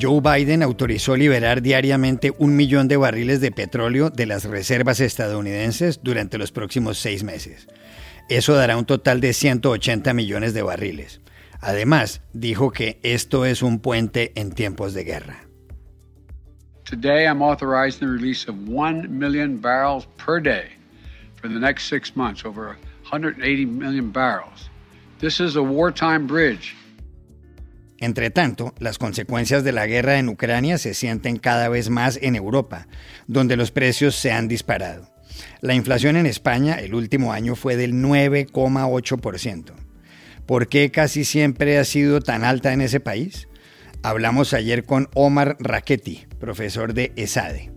Joe Biden autorizó liberar diariamente un millón de barriles de petróleo de las reservas estadounidenses durante los próximos seis meses. Eso dará un total de 180 millones de barriles. Además, dijo que esto es un puente en tiempos de guerra. Today I'm authorizing the release of 1 million barrels per day for the next six months, over 180 million barrels. This is a wartime bridge. Entre tanto, las consecuencias de la guerra en Ucrania se sienten cada vez más en Europa, donde los precios se han disparado. La inflación en España el último año fue del 9,8%. ¿Por qué casi siempre ha sido tan alta en ese país? Hablamos ayer con Omar Raquetti, profesor de ESADE.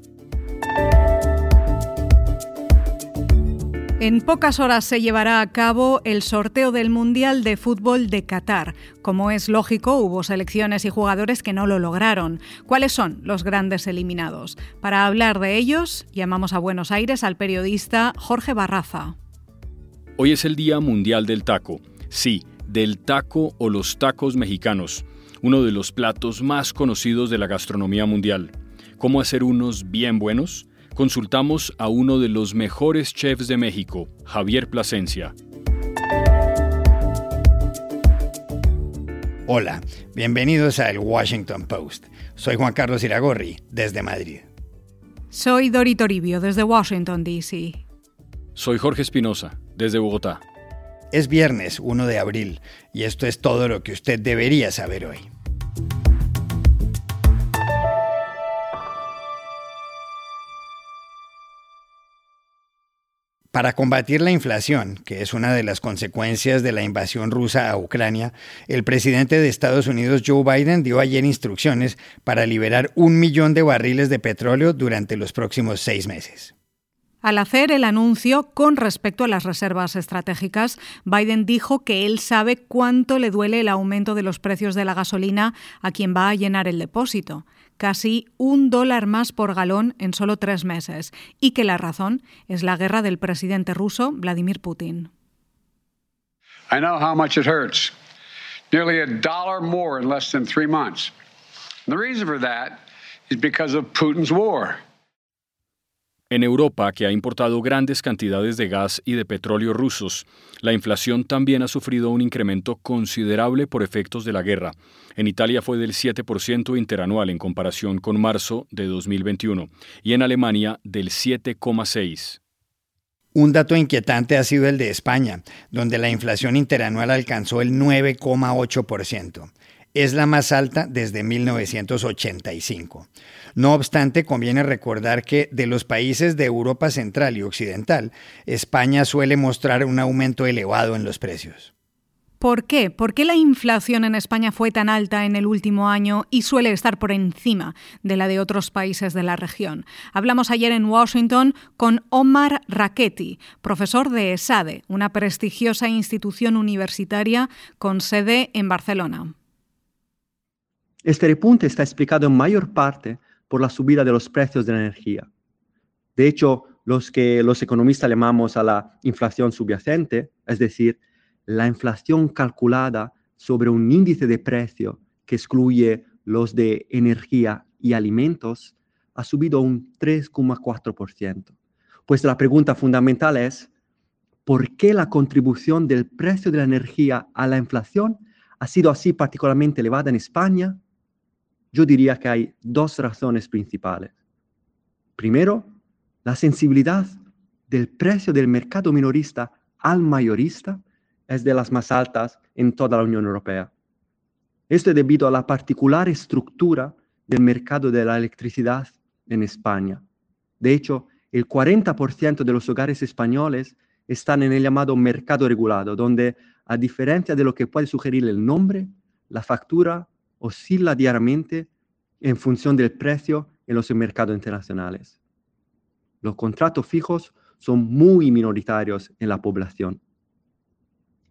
En pocas horas se llevará a cabo el sorteo del Mundial de Fútbol de Qatar. Como es lógico, hubo selecciones y jugadores que no lo lograron. ¿Cuáles son los grandes eliminados? Para hablar de ellos, llamamos a Buenos Aires al periodista Jorge Barraza. Hoy es el Día Mundial del Taco. Sí, del taco o los tacos mexicanos, uno de los platos más conocidos de la gastronomía mundial. ¿Cómo hacer unos bien buenos? Consultamos a uno de los mejores chefs de México, Javier Plasencia. Hola, bienvenidos a El Washington Post. Soy Juan Carlos Iragorri, desde Madrid. Soy Dori Toribio, desde Washington, D.C. Soy Jorge Espinosa, desde Bogotá. Es viernes 1 de abril y esto es todo lo que usted debería saber hoy. Para combatir la inflación, que es una de las consecuencias de la invasión rusa a Ucrania, el presidente de Estados Unidos Joe Biden dio ayer instrucciones para liberar un millón de barriles de petróleo durante los próximos seis meses. Al hacer el anuncio con respecto a las reservas estratégicas, Biden dijo que él sabe cuánto le duele el aumento de los precios de la gasolina a quien va a llenar el depósito casi un dólar más por galón en solo tres meses, y que la razón es la guerra del presidente ruso Vladimir Putin. I know how much it hurts. Nearly a dollar more in less than three months. And the reason for that is because of Putin's war. En Europa, que ha importado grandes cantidades de gas y de petróleo rusos, la inflación también ha sufrido un incremento considerable por efectos de la guerra. En Italia fue del 7% interanual en comparación con marzo de 2021 y en Alemania del 7,6%. Un dato inquietante ha sido el de España, donde la inflación interanual alcanzó el 9,8% es la más alta desde 1985. No obstante, conviene recordar que de los países de Europa Central y Occidental, España suele mostrar un aumento elevado en los precios. ¿Por qué? ¿Por qué la inflación en España fue tan alta en el último año y suele estar por encima de la de otros países de la región? Hablamos ayer en Washington con Omar Raquetti, profesor de ESADE, una prestigiosa institución universitaria con sede en Barcelona. Este repunte está explicado en mayor parte por la subida de los precios de la energía. De hecho, los que los economistas llamamos a la inflación subyacente, es decir, la inflación calculada sobre un índice de precio que excluye los de energía y alimentos, ha subido un 3,4%. Pues la pregunta fundamental es, ¿por qué la contribución del precio de la energía a la inflación ha sido así particularmente elevada en España yo diría que hay dos razones principales. Primero, la sensibilidad del precio del mercado minorista al mayorista es de las más altas en toda la Unión Europea. Esto es debido a la particular estructura del mercado de la electricidad en España. De hecho, el 40% de los hogares españoles están en el llamado mercado regulado, donde, a diferencia de lo que puede sugerir el nombre, la factura oscila diariamente en función del precio en los mercados internacionales. Los contratos fijos son muy minoritarios en la población.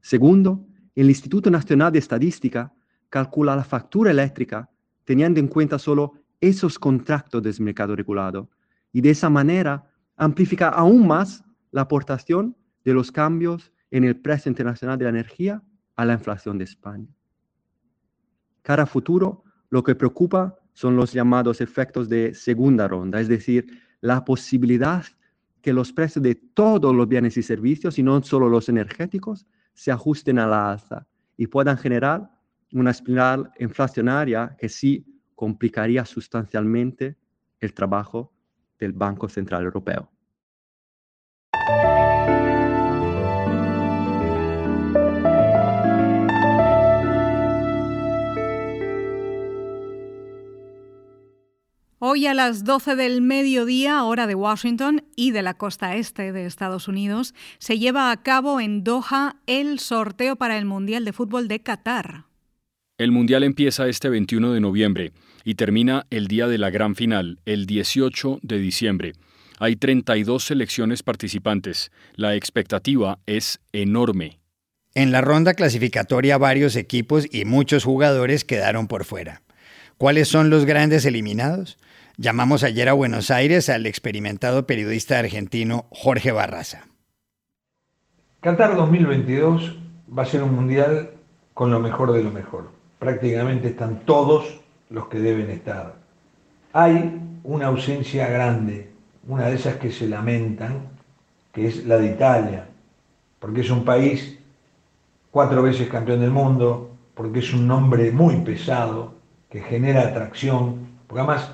Segundo, el Instituto Nacional de Estadística calcula la factura eléctrica teniendo en cuenta solo esos contratos del mercado regulado y de esa manera amplifica aún más la aportación de los cambios en el precio internacional de la energía a la inflación de España. Cara futuro, lo que preocupa son los llamados efectos de segunda ronda, es decir, la posibilidad que los precios de todos los bienes y servicios, y no solo los energéticos, se ajusten a la alza y puedan generar una espiral inflacionaria que sí complicaría sustancialmente el trabajo del Banco Central Europeo. Hoy a las 12 del mediodía, hora de Washington y de la costa este de Estados Unidos, se lleva a cabo en Doha el sorteo para el Mundial de Fútbol de Qatar. El Mundial empieza este 21 de noviembre y termina el día de la gran final, el 18 de diciembre. Hay 32 selecciones participantes. La expectativa es enorme. En la ronda clasificatoria varios equipos y muchos jugadores quedaron por fuera. ¿Cuáles son los grandes eliminados? Llamamos ayer a Buenos Aires al experimentado periodista argentino Jorge Barraza. Qatar 2022 va a ser un mundial con lo mejor de lo mejor. Prácticamente están todos los que deben estar. Hay una ausencia grande, una de esas que se lamentan, que es la de Italia, porque es un país cuatro veces campeón del mundo, porque es un nombre muy pesado, que genera atracción, porque además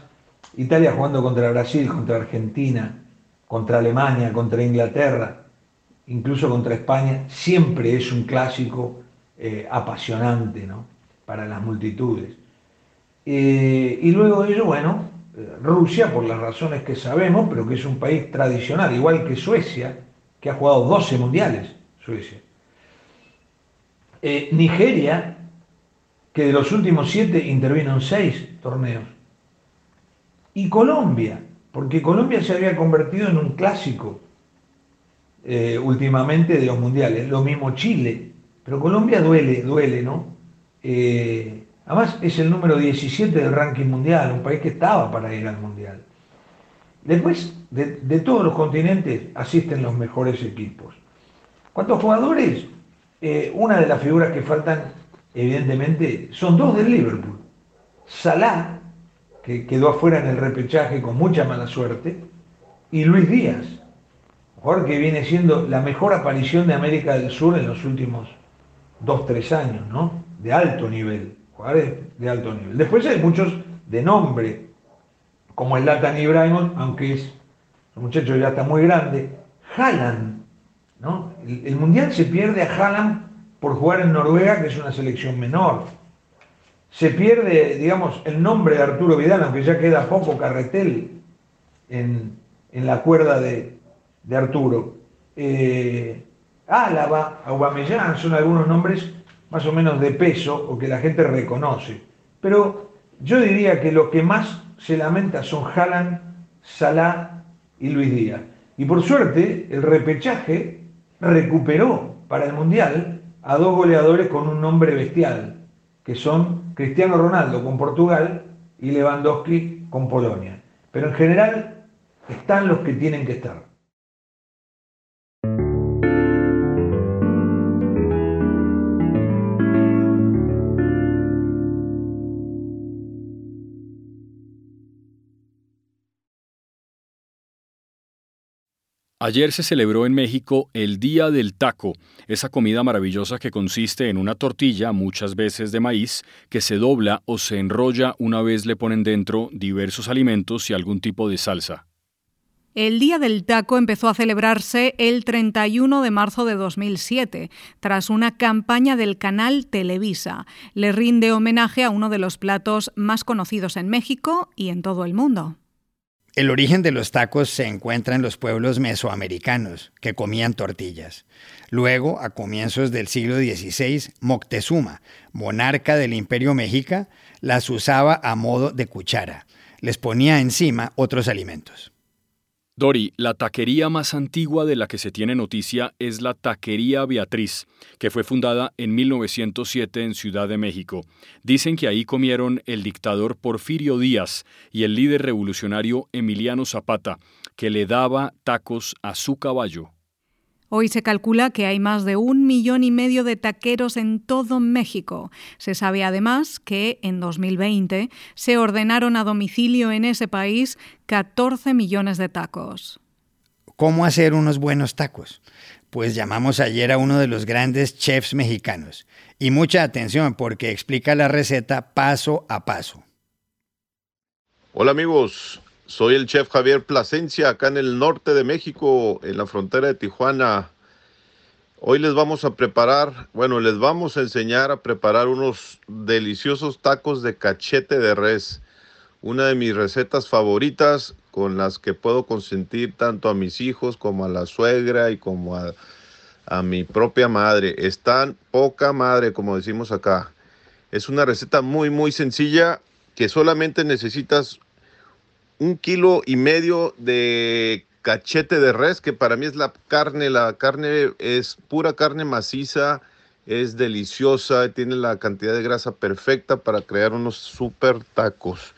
Italia jugando contra Brasil, contra Argentina, contra Alemania, contra Inglaterra, incluso contra España, siempre es un clásico eh, apasionante ¿no? para las multitudes. Eh, y luego de ello, bueno, Rusia, por las razones que sabemos, pero que es un país tradicional, igual que Suecia, que ha jugado 12 mundiales, Suecia. Eh, Nigeria, que de los últimos 7 intervino en 6 torneos y Colombia, porque Colombia se había convertido en un clásico eh, últimamente de los mundiales, lo mismo Chile, pero Colombia duele, duele, ¿no? Eh, además es el número 17 del ranking mundial, un país que estaba para ir al mundial. Después, de, todos los continentes asisten los mejores equipos. ¿Cuántos jugadores? Eh, una de las figuras que faltan, evidentemente, son dos del Liverpool. Salah, que quedó afuera en el repechaje con mucha mala suerte, y Luis Díaz, jugador que viene siendo la mejor aparición de América del Sur en los últimos dos, tres años, ¿no? De alto nivel, jugadores de alto nivel. Después hay muchos de nombre, como el Latan Ibrahimov, aunque es, el muchacho ya está muy grande, Haaland, ¿no? El, el Mundial se pierde a Haaland por jugar en Noruega, que es una selección menor se pierde, digamos, el nombre de Arturo Vidal, aunque ya queda poco carretel en, la cuerda de, Arturo. Eh, Álava, Aubameyang, son algunos nombres más o menos de peso o que la gente reconoce. Pero yo diría que lo que más se lamenta son Haaland, Salah y Luis Díaz. Y por suerte, el repechaje recuperó para el Mundial a dos goleadores con un nombre bestial, que son Cristiano Ronaldo con Portugal y Lewandowski con Polonia. Pero en general están los que tienen que estar. Ayer se celebró en México el Día del Taco, esa comida maravillosa que consiste en una tortilla, muchas veces de maíz, que se dobla o se enrolla una vez le ponen dentro diversos alimentos y algún tipo de salsa. El Día del Taco empezó a celebrarse el 31 de marzo de 2007, tras una campaña del canal Televisa. Le rinde homenaje a uno de los platos más conocidos en México y en todo el mundo. El origen de los tacos se encuentra en los pueblos mesoamericanos, que comían tortillas. Luego, a comienzos del siglo XVI, Moctezuma, monarca del imperio mexica, las usaba a modo de cuchara. Les ponía encima otros alimentos. Dori, la taquería más antigua de la que se tiene noticia es la Taquería Beatriz, que fue fundada en 1907 en Ciudad de México. Dicen que ahí comieron el dictador Porfirio Díaz y el líder revolucionario Emiliano Zapata, que le daba tacos a su caballo. Hoy se calcula que hay más de un millón y medio de taqueros en todo México. Se sabe además que en 2020 se ordenaron a domicilio en ese país 14 millones de tacos. ¿Cómo hacer unos buenos tacos? Pues llamamos ayer a uno de los grandes chefs mexicanos. Y mucha atención porque explica la receta paso a paso. Hola amigos, soy el chef Javier Plasencia, acá en el norte de México, en la frontera de Tijuana. Hoy les vamos a preparar, bueno, les vamos a enseñar a preparar unos deliciosos tacos de cachete de res. Una de mis recetas favoritas con las que puedo consentir tanto a mis hijos como a la suegra y como a, a mi propia madre. Están poca madre, como decimos acá. Es una receta muy, muy sencilla que solamente necesitas un kilo y medio de cachete de res, que para mí es la carne, la carne es pura carne maciza, es deliciosa, tiene la cantidad de grasa perfecta para crear unos super tacos.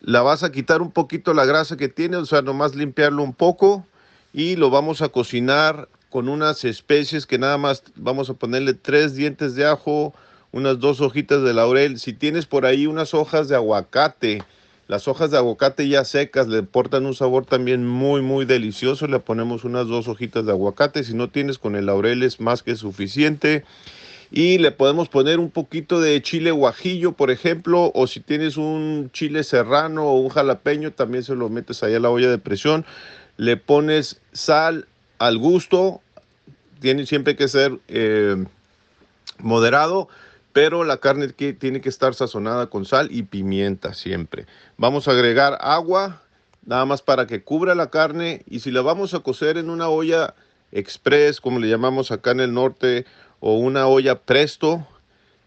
La vas a quitar un poquito la grasa que tiene, o sea, nomás limpiarlo un poco y lo vamos a cocinar con unas especies que nada más vamos a ponerle tres dientes de ajo, unas dos hojitas de laurel. Si tienes por ahí unas hojas de aguacate, las hojas de aguacate ya secas le aportan un sabor también muy, muy delicioso. Le ponemos unas dos hojitas de aguacate. Si no tienes con el laurel es más que suficiente. Y le podemos poner un poquito de chile guajillo, por ejemplo, o si tienes un chile serrano o un jalapeño, también se lo metes ahí a la olla de presión. Le pones sal al gusto. Tiene siempre que ser eh, moderado pero la carne tiene que estar sazonada con sal y pimienta siempre. Vamos a agregar agua, nada más para que cubra la carne y si la vamos a cocer en una olla express, como le llamamos acá en el norte, o una olla presto,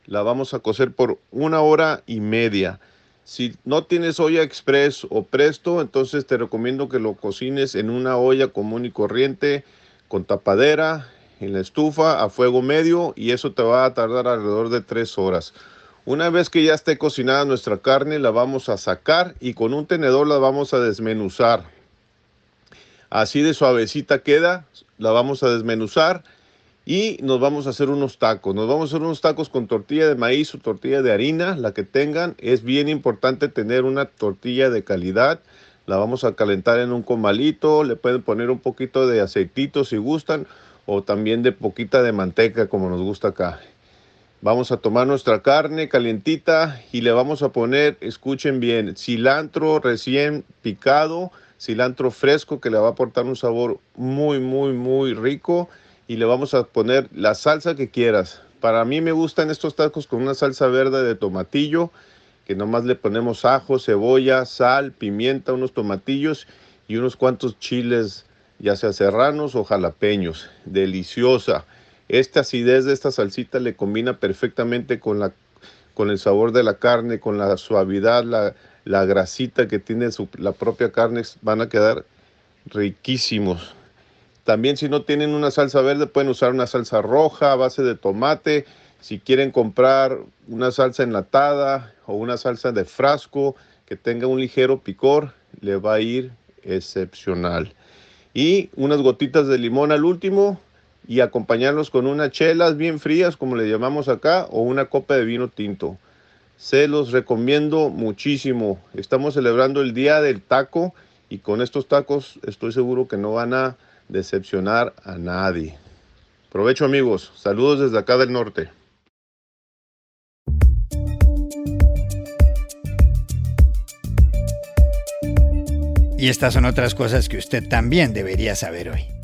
la vamos a cocer por una hora y media. Si no tienes olla express o presto, entonces te recomiendo que lo cocines en una olla común y corriente con tapadera en la estufa a fuego medio y eso te va a tardar alrededor de tres horas. Una vez que ya esté cocinada nuestra carne, la vamos a sacar y con un tenedor la vamos a desmenuzar. Así de suavecita queda, la vamos a desmenuzar y nos vamos a hacer unos tacos. Nos vamos a hacer unos tacos con tortilla de maíz o tortilla de harina, la que tengan. Es bien importante tener una tortilla de calidad. La vamos a calentar en un comalito, le pueden poner un poquito de aceitito si gustan o también de poquita de manteca como nos gusta acá. Vamos a tomar nuestra carne calientita y le vamos a poner, escuchen bien, cilantro recién picado, cilantro fresco que le va a aportar un sabor muy, muy, muy rico y le vamos a poner la salsa que quieras. Para mí me gustan estos tacos con una salsa verde de tomatillo, que nomás le ponemos ajo, cebolla, sal, pimienta, unos tomatillos y unos cuantos chiles ya sea serranos o jalapeños. Deliciosa. Esta acidez de esta salsita le combina perfectamente con, la, con el sabor de la carne, con la suavidad, la, la grasita que tiene la propia carne. Van a quedar riquísimos. También si no tienen una salsa verde pueden usar una salsa roja a base de tomate. Si quieren comprar una salsa enlatada o una salsa de frasco que tenga un ligero picor, le va a ir excepcional y unas gotitas de limón al último y acompañarlos con unas chelas bien frías, como le llamamos acá, o una copa de vino tinto. Se los recomiendo muchísimo. Estamos celebrando el Día del Taco y con estos tacos estoy seguro que no van a decepcionar a nadie. Provecho amigos, saludos desde acá del norte. Y estas son otras cosas que usted también debería saber hoy.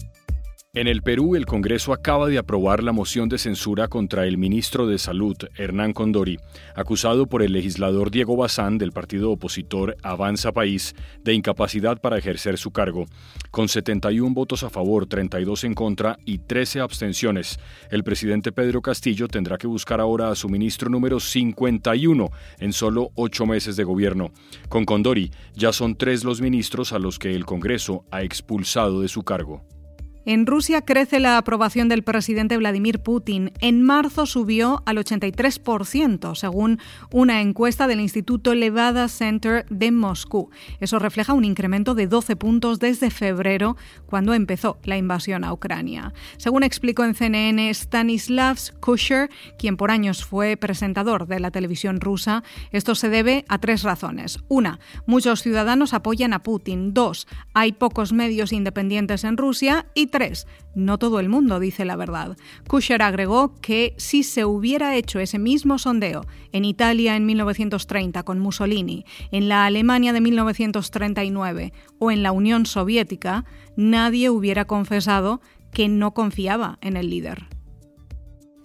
En el Perú, el Congreso acaba de aprobar la moción de censura contra el ministro de Salud, Hernán Condori, acusado por el legislador Diego Bazán del partido opositor Avanza País de incapacidad para ejercer su cargo. Con 71 votos a favor, 32 en contra y 13 abstenciones, el presidente Pedro Castillo tendrá que buscar ahora a su ministro número 51 en solo ocho meses de gobierno. Con Condori, ya son tres los ministros a los que el Congreso ha expulsado de su cargo. En Rusia crece la aprobación del presidente Vladimir Putin. En marzo subió al 83%, según una encuesta del Instituto Levada Center de Moscú. Eso refleja un incremento de 12 puntos desde febrero, cuando empezó la invasión a Ucrania. Según explicó en CNN Stanislav Kusher, quien por años fue presentador de la televisión rusa, esto se debe a tres razones. Una, muchos ciudadanos apoyan a Putin. Dos, hay pocos medios independientes en Rusia. Y tres, no todo el mundo dice la verdad. Kusher agregó que si se hubiera hecho ese mismo sondeo en Italia en 1930 con Mussolini, en la Alemania de 1939 o en la Unión Soviética, nadie hubiera confesado que no confiaba en el líder.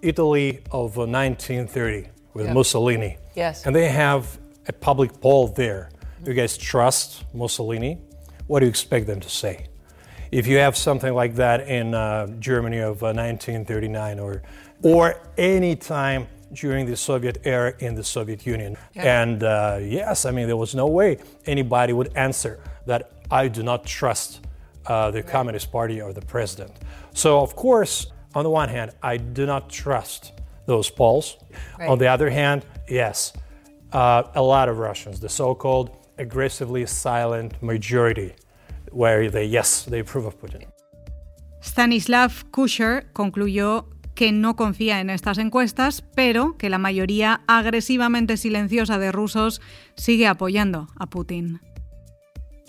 Italy of 1930 with Mussolini. Yes. And they have a public poll there. You guys trust Mussolini? What do you expect them to say? If you have something like that in uh, Germany of uh, 1939 or, or any time during the Soviet era in the Soviet Union. Yeah. And uh, yes, I mean, there was no way anybody would answer that I do not trust uh, the right. Communist Party or the president. So, of course, on the one hand, I do not trust those polls. Right. On the other hand, yes, uh, a lot of Russians, the so called aggressively silent majority, where they, yes, they approve of Putin. Stanislav Kusher concluyó que no confía en estas encuestas, pero que la mayoría agresivamente silenciosa de rusos sigue apoyando a Putin.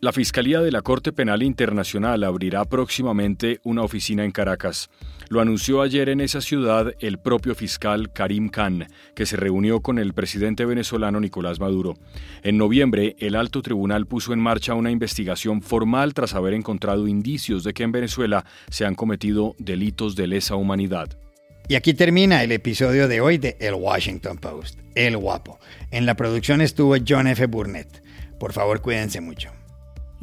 La Fiscalía de la Corte Penal Internacional abrirá próximamente una oficina en Caracas. Lo anunció ayer en esa ciudad el propio fiscal Karim Khan, que se reunió con el presidente venezolano Nicolás Maduro. En noviembre, el alto tribunal puso en marcha una investigación formal tras haber encontrado indicios de que en Venezuela se han cometido delitos de lesa humanidad. Y aquí termina el episodio de hoy de El Washington Post, El Guapo. En la producción estuvo John F. Burnett. Por favor, cuídense mucho